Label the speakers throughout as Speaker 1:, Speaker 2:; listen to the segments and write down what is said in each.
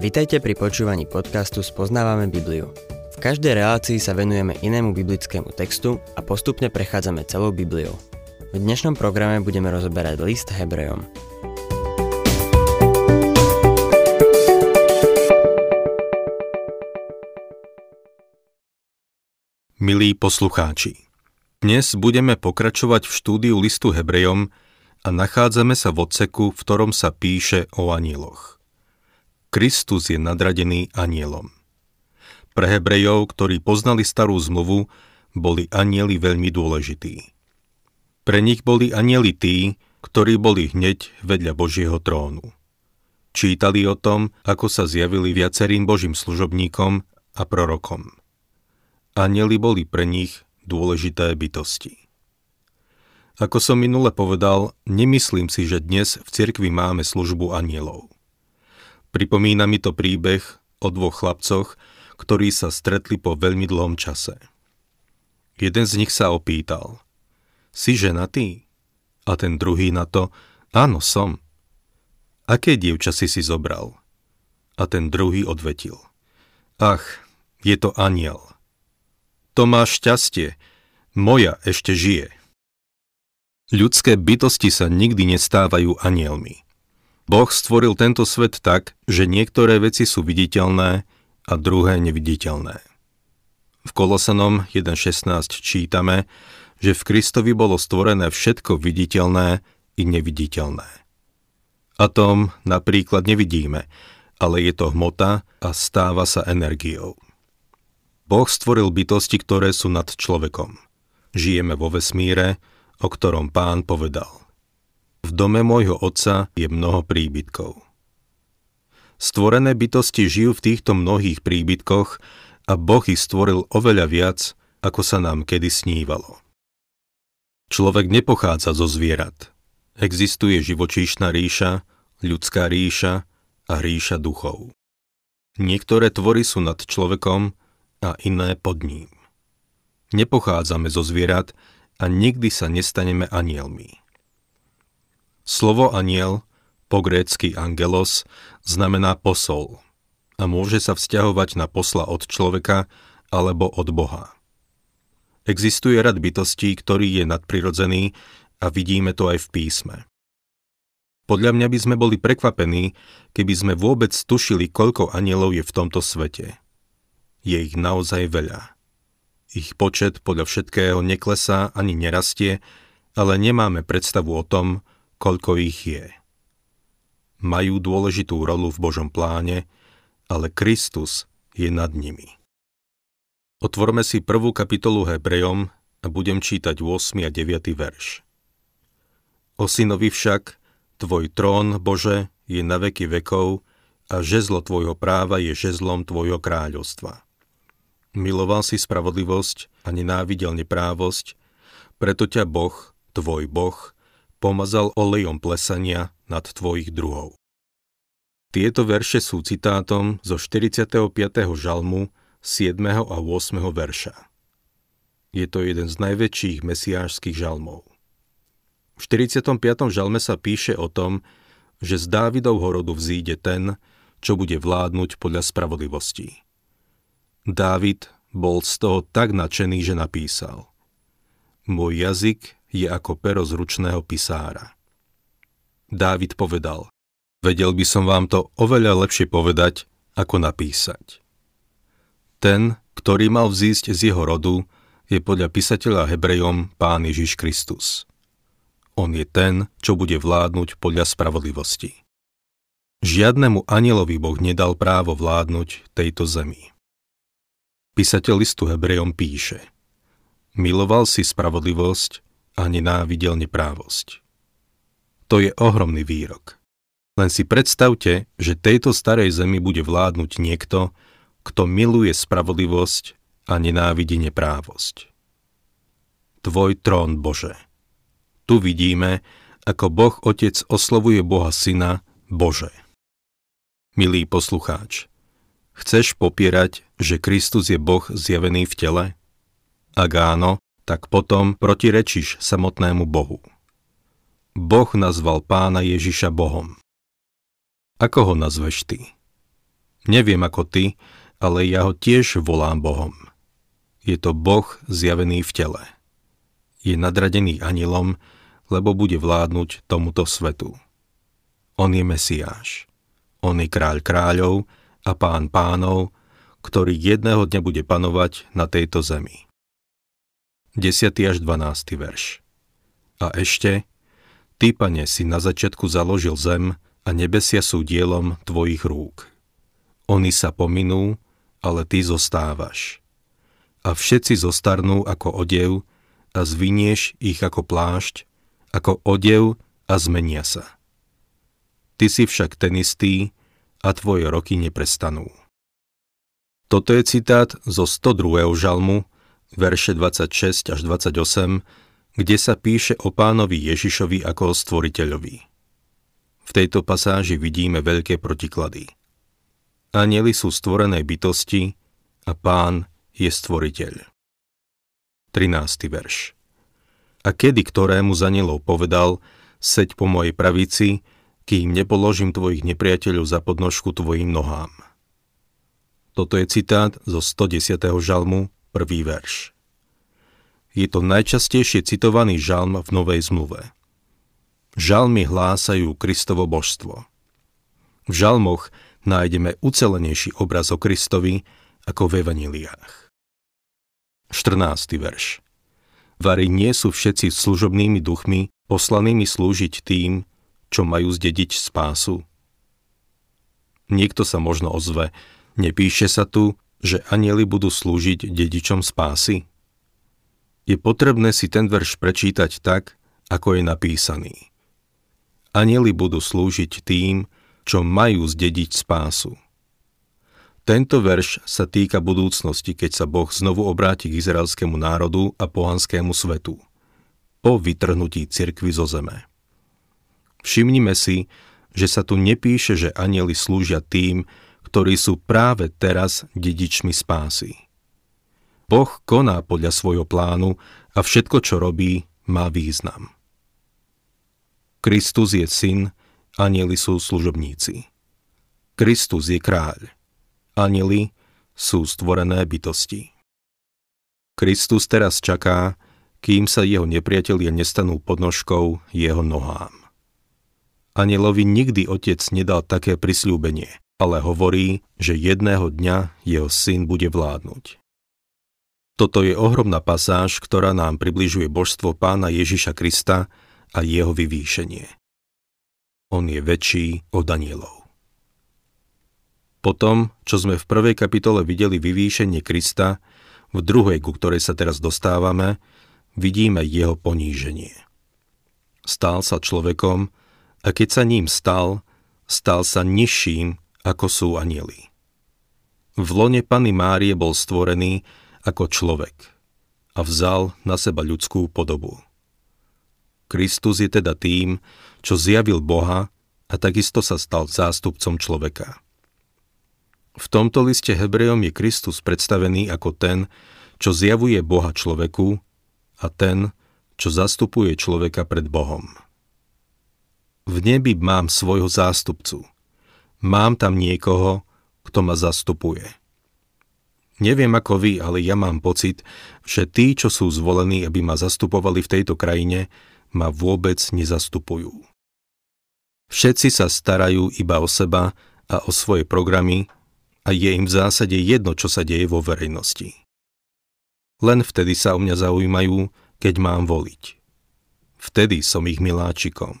Speaker 1: Vitajte pri počúvaní podcastu Spoznávame Bibliu. V každej relácii sa venujeme inému biblickému textu a postupne prechádzame celou Bibliou. V dnešnom programe budeme rozoberať list Hebrejom.
Speaker 2: Milí poslucháči, dnes budeme pokračovať v štúdiu listu Hebrejom a nachádzame sa v odseku, v ktorom sa píše o anieloch. Kristus je nadradený anielom. Pre Hebrejov, ktorí poznali starú zmluvu, boli anieli veľmi dôležití. Pre nich boli anieli tí, ktorí boli hneď vedľa Božieho trónu. Čítali o tom, ako sa zjavili viacerým Božím služobníkom a prorokom. Anieli boli pre nich dôležité bytosti. Ako som minule povedal, nemyslím si, že dnes v cirkvi máme službu anielov. Pripomína mi to príbeh o dvoch chlapcoch, ktorí sa stretli po veľmi dlhom čase. Jeden z nich sa opýtal, si ženatý? A ten druhý na to, áno, som. Aké dievča si si zobral? A ten druhý odvetil, ach, je to aniel. To má šťastie, moja ešte žije. Ľudské bytosti sa nikdy nestávajú anielmi. Boh stvoril tento svet tak, že niektoré veci sú viditeľné a druhé neviditeľné. V Kolosanom 1.16 čítame, že v Kristovi bolo stvorené všetko viditeľné i neviditeľné. Atom napríklad nevidíme, ale je to hmota a stáva sa energiou. Boh stvoril bytosti, ktoré sú nad človekom. Žijeme vo vesmíre, o ktorom pán povedal. V dome môjho otca je mnoho príbytkov. Stvorené bytosti žijú v týchto mnohých príbytkoch a Boh ich stvoril oveľa viac, ako sa nám kedy snívalo. Človek nepochádza zo zvierat. Existuje živočíšna ríša, ľudská ríša a ríša duchov. Niektoré tvory sú nad človekom a iné pod ním. Nepochádzame zo zvierat a nikdy sa nestaneme anielmi. Slovo aniel, po grécky angelos, znamená posol a môže sa vzťahovať na posla od človeka alebo od Boha. Existuje rad bytostí, ktorý je nadprirodzený a vidíme to aj v písme. Podľa mňa by sme boli prekvapení, keby sme vôbec tušili, koľko anielov je v tomto svete. Je ich naozaj veľa. Ich počet podľa všetkého neklesá ani nerastie, ale nemáme predstavu o tom, koľko ich je. Majú dôležitú rolu v Božom pláne, ale Kristus je nad nimi. Otvorme si prvú kapitolu Hebrejom a budem čítať 8. a 9. verš. O synovi však, tvoj trón, Bože, je na veky vekov a žezlo tvojho práva je žezlom tvojho kráľovstva. Miloval si spravodlivosť a nenávidel neprávosť, preto ťa Boh, tvoj Boh, pomazal olejom plesania nad tvojich druhov. Tieto verše sú citátom zo 45. žalmu 7. a 8. verša. Je to jeden z najväčších mesiášských žalmov. V 45. žalme sa píše o tom, že z Dávidovho rodu vzíde ten, čo bude vládnuť podľa spravodlivosti. Dávid bol z toho tak nadšený, že napísal Môj jazyk je ako pero z ručného pisára. Dávid povedal, vedel by som vám to oveľa lepšie povedať, ako napísať. Ten, ktorý mal vzísť z jeho rodu, je podľa písateľa Hebrejom Pán Ježiš Kristus. On je ten, čo bude vládnuť podľa spravodlivosti. Žiadnemu anielovi Boh nedal právo vládnuť tejto zemi. Písateľ listu Hebrejom píše Miloval si spravodlivosť a nenávidel neprávosť. To je ohromný výrok. Len si predstavte, že tejto starej zemi bude vládnuť niekto, kto miluje spravodlivosť a nenávidí neprávosť. Tvoj trón, Bože. Tu vidíme, ako Boh Otec oslovuje Boha Syna Bože. Milý poslucháč, chceš popierať, že Kristus je Boh zjavený v tele? Ak áno, tak potom protirečíš samotnému Bohu. Boh nazval pána Ježiša Bohom. Ako ho nazveš ty? Neviem ako ty, ale ja ho tiež volám Bohom. Je to Boh zjavený v tele. Je nadradený anilom, lebo bude vládnuť tomuto svetu. On je Mesiáš. On je kráľ kráľov a pán pánov, ktorý jedného dňa bude panovať na tejto zemi. 10. až 12. verš. A ešte, Ty, pane, si na začiatku založil zem a nebesia sú dielom tvojich rúk. Oni sa pominú, ale ty zostávaš. A všetci zostarnú ako odev a zvinieš ich ako plášť, ako odev a zmenia sa. Ty si však ten istý a tvoje roky neprestanú. Toto je citát zo 102. žalmu, verše 26 až 28, kde sa píše o pánovi Ježišovi ako o stvoriteľovi. V tejto pasáži vidíme veľké protiklady. Anieli sú stvorené bytosti a pán je stvoriteľ. 13. verš A kedy ktorému z anielov povedal, seď po mojej pravici, kým nepoložím tvojich nepriateľov za podnožku tvojim nohám. Toto je citát zo 110. žalmu, prvý verš. Je to najčastejšie citovaný žalm v Novej zmluve. Žalmy hlásajú Kristovo božstvo. V žalmoch nájdeme ucelenejší obraz o Kristovi ako v evaniliách. 14. verš Vary nie sú všetci služobnými duchmi poslanými slúžiť tým, čo majú zdediť spásu. Niekto sa možno ozve, nepíše sa tu, že anieli budú slúžiť dedičom spásy? je potrebné si ten verš prečítať tak, ako je napísaný. Anieli budú slúžiť tým, čo majú zdediť spásu. Tento verš sa týka budúcnosti, keď sa Boh znovu obráti k izraelskému národu a pohanskému svetu. Po vytrhnutí cirkvy zo zeme. Všimnime si, že sa tu nepíše, že anieli slúžia tým, ktorí sú práve teraz dedičmi spásy. Boh koná podľa svojho plánu a všetko, čo robí, má význam. Kristus je syn, anieli sú služobníci. Kristus je kráľ. Anieli sú stvorené bytosti. Kristus teraz čaká, kým sa jeho nepriatelia nestanú podnožkou jeho nohám. Anielovi nikdy otec nedal také prisľúbenie, ale hovorí, že jedného dňa jeho syn bude vládnuť. Toto je ohromná pasáž, ktorá nám približuje božstvo pána Ježiša Krista a jeho vyvýšenie. On je väčší od anielov. Potom, čo sme v prvej kapitole videli vyvýšenie Krista, v druhej, ku ktorej sa teraz dostávame, vidíme jeho poníženie. Stál sa človekom a keď sa ním stal, stal sa nižším, ako sú anieli. V lone Pany Márie bol stvorený ako človek a vzal na seba ľudskú podobu. Kristus je teda tým, čo zjavil Boha a takisto sa stal zástupcom človeka. V tomto liste Hebrejom je Kristus predstavený ako ten, čo zjavuje Boha človeku a ten, čo zastupuje človeka pred Bohom. V nebi mám svojho zástupcu. Mám tam niekoho, kto ma zastupuje. Neviem ako vy, ale ja mám pocit, že tí, čo sú zvolení, aby ma zastupovali v tejto krajine, ma vôbec nezastupujú. Všetci sa starajú iba o seba a o svoje programy a je im v zásade jedno, čo sa deje vo verejnosti. Len vtedy sa o mňa zaujímajú, keď mám voliť. Vtedy som ich miláčikom.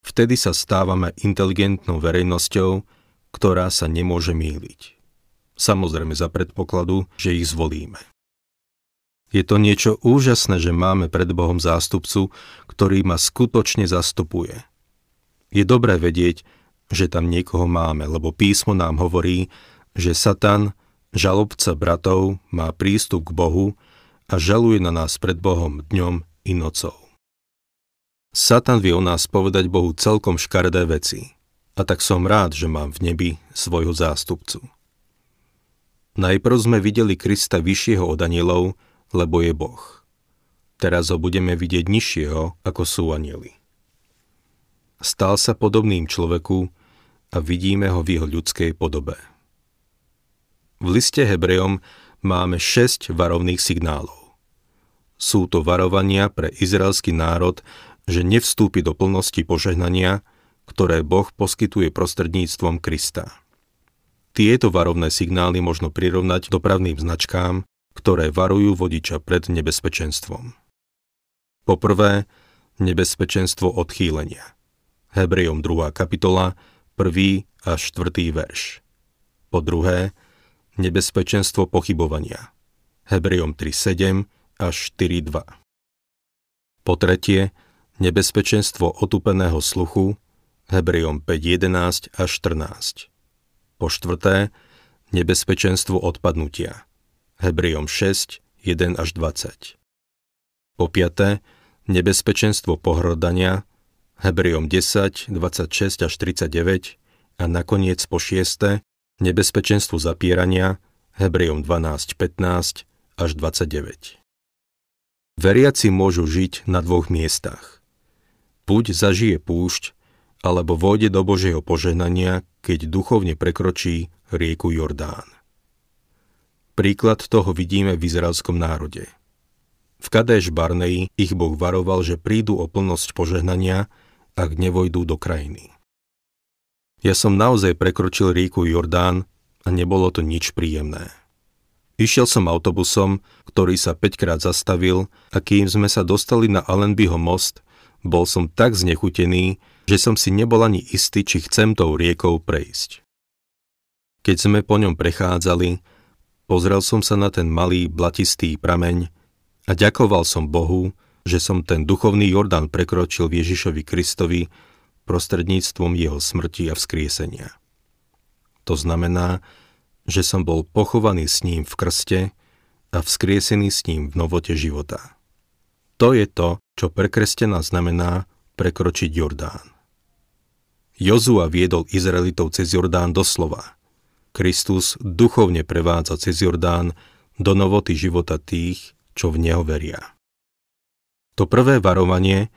Speaker 2: Vtedy sa stávame inteligentnou verejnosťou, ktorá sa nemôže míliť samozrejme za predpokladu, že ich zvolíme. Je to niečo úžasné, že máme pred Bohom zástupcu, ktorý ma skutočne zastupuje. Je dobré vedieť, že tam niekoho máme, lebo písmo nám hovorí, že Satan, žalobca bratov, má prístup k Bohu a žaluje na nás pred Bohom dňom i nocou. Satan vie o nás povedať Bohu celkom škaredé veci. A tak som rád, že mám v nebi svojho zástupcu. Najprv sme videli Krista vyššieho od anielov, lebo je Boh. Teraz ho budeme vidieť nižšieho, ako sú anieli. Stal sa podobným človeku a vidíme ho v jeho ľudskej podobe. V liste Hebrejom máme 6 varovných signálov. Sú to varovania pre izraelský národ, že nevstúpi do plnosti požehnania, ktoré Boh poskytuje prostredníctvom Krista. Tieto varovné signály možno prirovnať dopravným značkám, ktoré varujú vodiča pred nebezpečenstvom. Poprvé, nebezpečenstvo odchýlenia. Hebrejom 2. kapitola, 1. až 4. verš. Po druhé, nebezpečenstvo pochybovania. Hebrejom 3.7 až 4.2. Po tretie, nebezpečenstvo otupeného sluchu. Hebrejom 5.11 až 14. Po štvrté, nebezpečenstvo odpadnutia. Hebrejom 6, 1 až 20. Po piaté, nebezpečenstvo pohrdania. Hebrejom 10, 26 až 39 a nakoniec po šieste, nebezpečenstvu zapierania, Hebrejom 12, 15 až 29. Veriaci môžu žiť na dvoch miestach. Buď zažije púšť, alebo vôjde do Božieho požehnania, keď duchovne prekročí rieku Jordán. Príklad toho vidíme v izraelskom národe. V Kadeš Barnei ich Boh varoval, že prídu o plnosť požehnania, ak nevojdú do krajiny. Ja som naozaj prekročil rieku Jordán a nebolo to nič príjemné. Išiel som autobusom, ktorý sa 5 krát zastavil a kým sme sa dostali na Allenbyho most, bol som tak znechutený, že som si nebol ani istý, či chcem tou riekou prejsť. Keď sme po ňom prechádzali, pozrel som sa na ten malý blatistý prameň a ďakoval som Bohu, že som ten duchovný Jordán prekročil Ježišovi Kristovi prostredníctvom jeho smrti a vzkriesenia. To znamená, že som bol pochovaný s ním v krste a vzkriesený s ním v novote života. To je to, čo pre kresťana znamená prekročiť Jordán. Jozua viedol Izraelitov cez Jordán doslova. Kristus duchovne prevádza cez Jordán do novoty života tých, čo v Neho veria. To prvé varovanie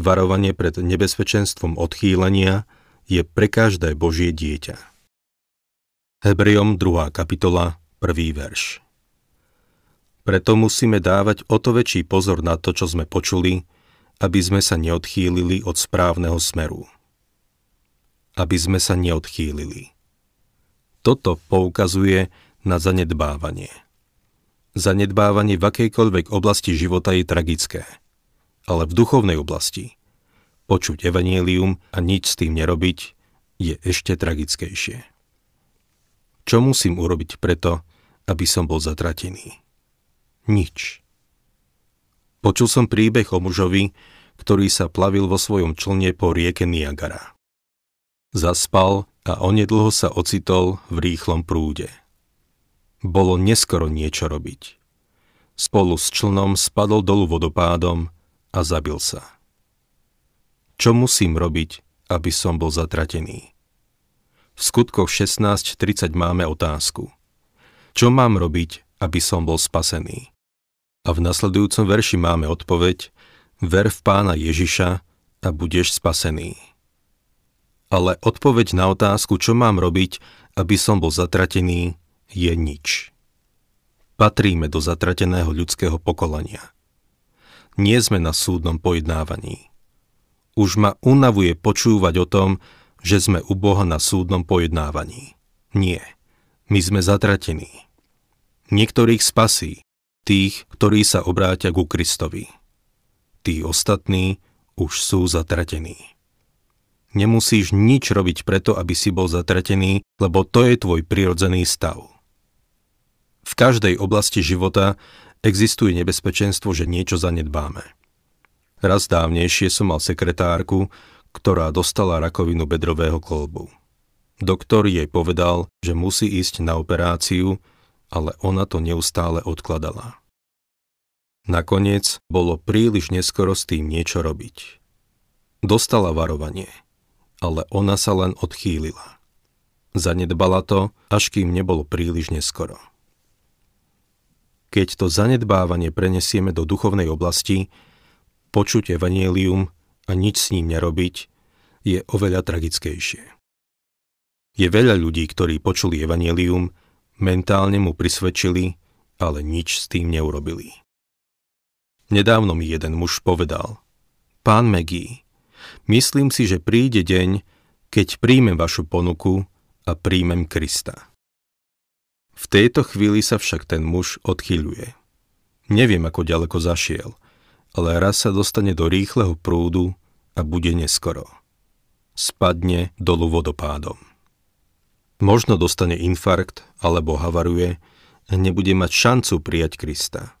Speaker 2: Varovanie pred nebezpečenstvom odchýlenia je pre každé Božie dieťa. Hebrejom 2. kapitola, 1. verš. Preto musíme dávať o to väčší pozor na to, čo sme počuli, aby sme sa neodchýlili od správneho smeru. Aby sme sa neodchýlili. Toto poukazuje na zanedbávanie. Zanedbávanie v akejkoľvek oblasti života je tragické – ale v duchovnej oblasti. Počuť evanielium a nič s tým nerobiť je ešte tragickejšie. Čo musím urobiť preto, aby som bol zatratený? Nič. Počul som príbeh o mužovi, ktorý sa plavil vo svojom člne po rieke Niagara. Zaspal a onedlho sa ocitol v rýchlom prúde. Bolo neskoro niečo robiť. Spolu s člnom spadol dolu vodopádom a zabil sa. Čo musím robiť, aby som bol zatratený? V skutkoch 16.30 máme otázku. Čo mám robiť, aby som bol spasený? A v nasledujúcom verši máme odpoveď Ver v pána Ježiša a budeš spasený. Ale odpoveď na otázku, čo mám robiť, aby som bol zatratený, je nič. Patríme do zatrateného ľudského pokolenia nie sme na súdnom pojednávaní. Už ma unavuje počúvať o tom, že sme u Boha na súdnom pojednávaní. Nie, my sme zatratení. Niektorých spasí, tých, ktorí sa obrátia ku Kristovi. Tí ostatní už sú zatratení. Nemusíš nič robiť preto, aby si bol zatratený, lebo to je tvoj prirodzený stav. V každej oblasti života existuje nebezpečenstvo, že niečo zanedbáme. Raz dávnejšie som mal sekretárku, ktorá dostala rakovinu bedrového kolbu. Doktor jej povedal, že musí ísť na operáciu, ale ona to neustále odkladala. Nakoniec bolo príliš neskoro s tým niečo robiť. Dostala varovanie, ale ona sa len odchýlila. Zanedbala to, až kým nebolo príliš neskoro. Keď to zanedbávanie prenesieme do duchovnej oblasti, počuť evanielium a nič s ním nerobiť je oveľa tragickejšie. Je veľa ľudí, ktorí počuli evanielium, Mentálne mu prisvedčili, ale nič s tým neurobili. Nedávno mi jeden muž povedal, Pán Megí, myslím si, že príde deň, keď príjmem vašu ponuku a príjmem Krista. V tejto chvíli sa však ten muž odchyľuje. Neviem, ako ďaleko zašiel, ale raz sa dostane do rýchleho prúdu a bude neskoro. Spadne dolu vodopádom. Možno dostane infarkt alebo havaruje nebude mať šancu prijať Krista.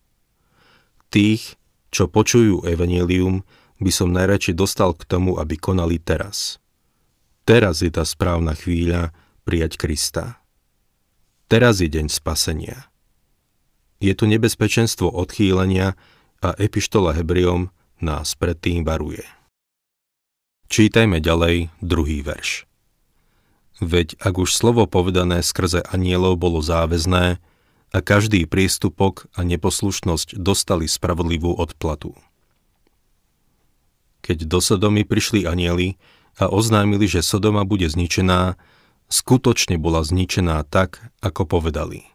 Speaker 2: Tých, čo počujú evanílium, by som najradšej dostal k tomu, aby konali teraz. Teraz je tá správna chvíľa prijať Krista. Teraz je deň spasenia. Je tu nebezpečenstvo odchýlenia a epištola Hebriom nás predtým varuje. Čítajme ďalej druhý verš. Veď ak už slovo povedané skrze anielov bolo záväzné a každý prístupok a neposlušnosť dostali spravodlivú odplatu. Keď do Sodomy prišli anieli a oznámili, že Sodoma bude zničená, skutočne bola zničená tak, ako povedali.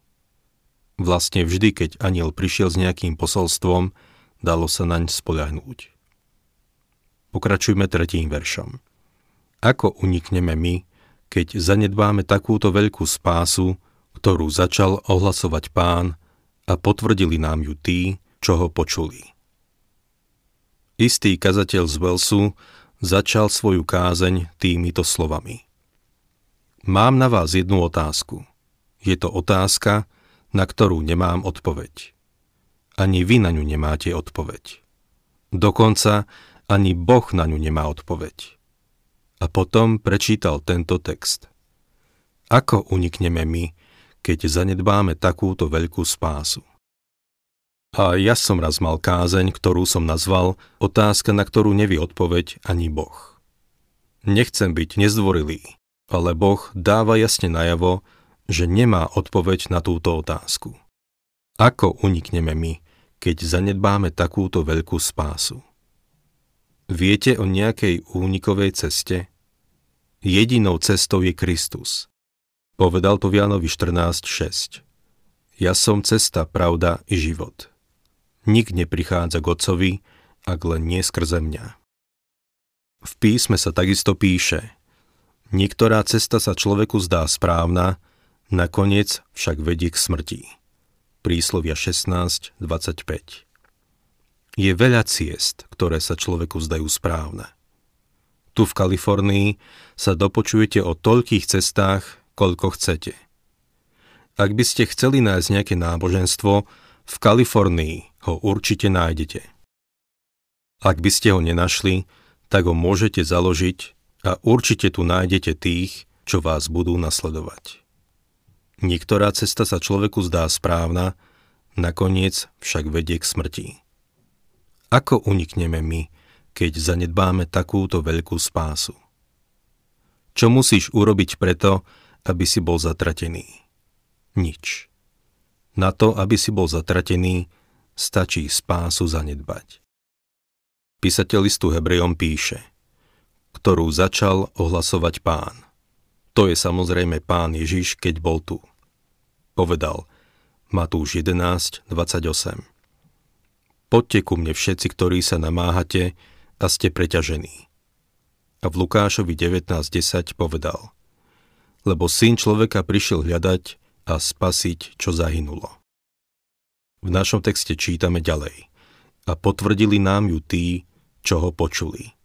Speaker 2: Vlastne vždy, keď aniel prišiel s nejakým posolstvom, dalo sa naň spoľahnúť. Pokračujme tretím veršom. Ako unikneme my, keď zanedbáme takúto veľkú spásu, ktorú začal ohlasovať pán a potvrdili nám ju tí, čo ho počuli. Istý kazateľ z Velsu začal svoju kázeň týmito slovami. Mám na vás jednu otázku. Je to otázka, na ktorú nemám odpoveď. Ani vy na ňu nemáte odpoveď. Dokonca ani Boh na ňu nemá odpoveď a potom prečítal tento text. Ako unikneme my, keď zanedbáme takúto veľkú spásu? A ja som raz mal kázeň, ktorú som nazval otázka, na ktorú nevie odpoveď ani Boh. Nechcem byť nezdvorilý, ale Boh dáva jasne najavo, že nemá odpoveď na túto otázku. Ako unikneme my, keď zanedbáme takúto veľkú spásu? Viete o nejakej únikovej ceste? Jedinou cestou je Kristus. Povedal to v Jánovi 14.6. Ja som cesta, pravda i život. Nik neprichádza k Otcovi, ak len nie skrze mňa. V písme sa takisto píše Niektorá cesta sa človeku zdá správna, nakoniec však vedie k smrti. Príslovia 16.25 je veľa ciest, ktoré sa človeku zdajú správne. Tu v Kalifornii sa dopočujete o toľkých cestách, koľko chcete. Ak by ste chceli nájsť nejaké náboženstvo, v Kalifornii ho určite nájdete. Ak by ste ho nenašli, tak ho môžete založiť a určite tu nájdete tých, čo vás budú nasledovať. Niektorá cesta sa človeku zdá správna, nakoniec však vedie k smrti. Ako unikneme my, keď zanedbáme takúto veľkú spásu? Čo musíš urobiť preto, aby si bol zatratený? Nič. Na to, aby si bol zatratený, stačí spásu zanedbať. Písateľ listu Hebrejom píše, ktorú začal ohlasovať pán. To je samozrejme pán Ježiš, keď bol tu. Povedal Matúš 11, 28. Poďte ku mne všetci, ktorí sa namáhate a ste preťažení. A v Lukášovi 19.10 povedal, lebo syn človeka prišiel hľadať a spasiť, čo zahynulo. V našom texte čítame ďalej. A potvrdili nám ju tí, čo ho počuli.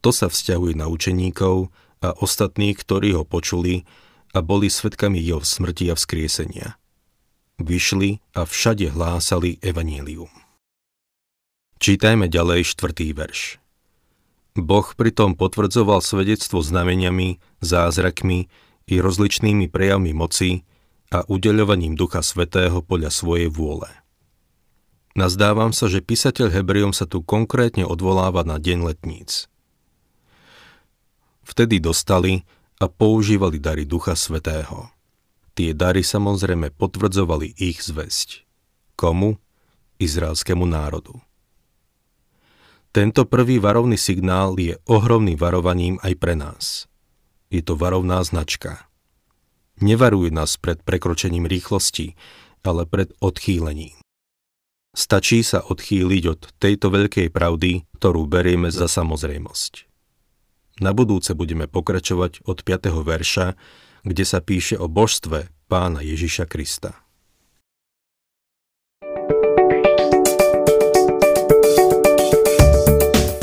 Speaker 2: To sa vzťahuje na učeníkov a ostatných, ktorí ho počuli a boli svetkami jeho smrti a vzkriesenia. Vyšli a všade hlásali evanílium. Čítajme ďalej štvrtý verš. Boh pritom potvrdzoval svedectvo znameniami, zázrakmi i rozličnými prejavmi moci a udeľovaním Ducha Svetého podľa svojej vôle. Nazdávam sa, že písateľ Hebrejom sa tu konkrétne odvoláva na deň letníc. Vtedy dostali a používali dary Ducha Svetého. Tie dary samozrejme potvrdzovali ich zväzť. Komu? Izraelskému národu. Tento prvý varovný signál je ohromným varovaním aj pre nás. Je to varovná značka. nevaruje nás pred prekročením rýchlosti, ale pred odchýlením. Stačí sa odchýliť od tejto veľkej pravdy, ktorú berieme za samozrejmosť. Na budúce budeme pokračovať od 5. verša, kde sa píše o božstve pána Ježiša Krista.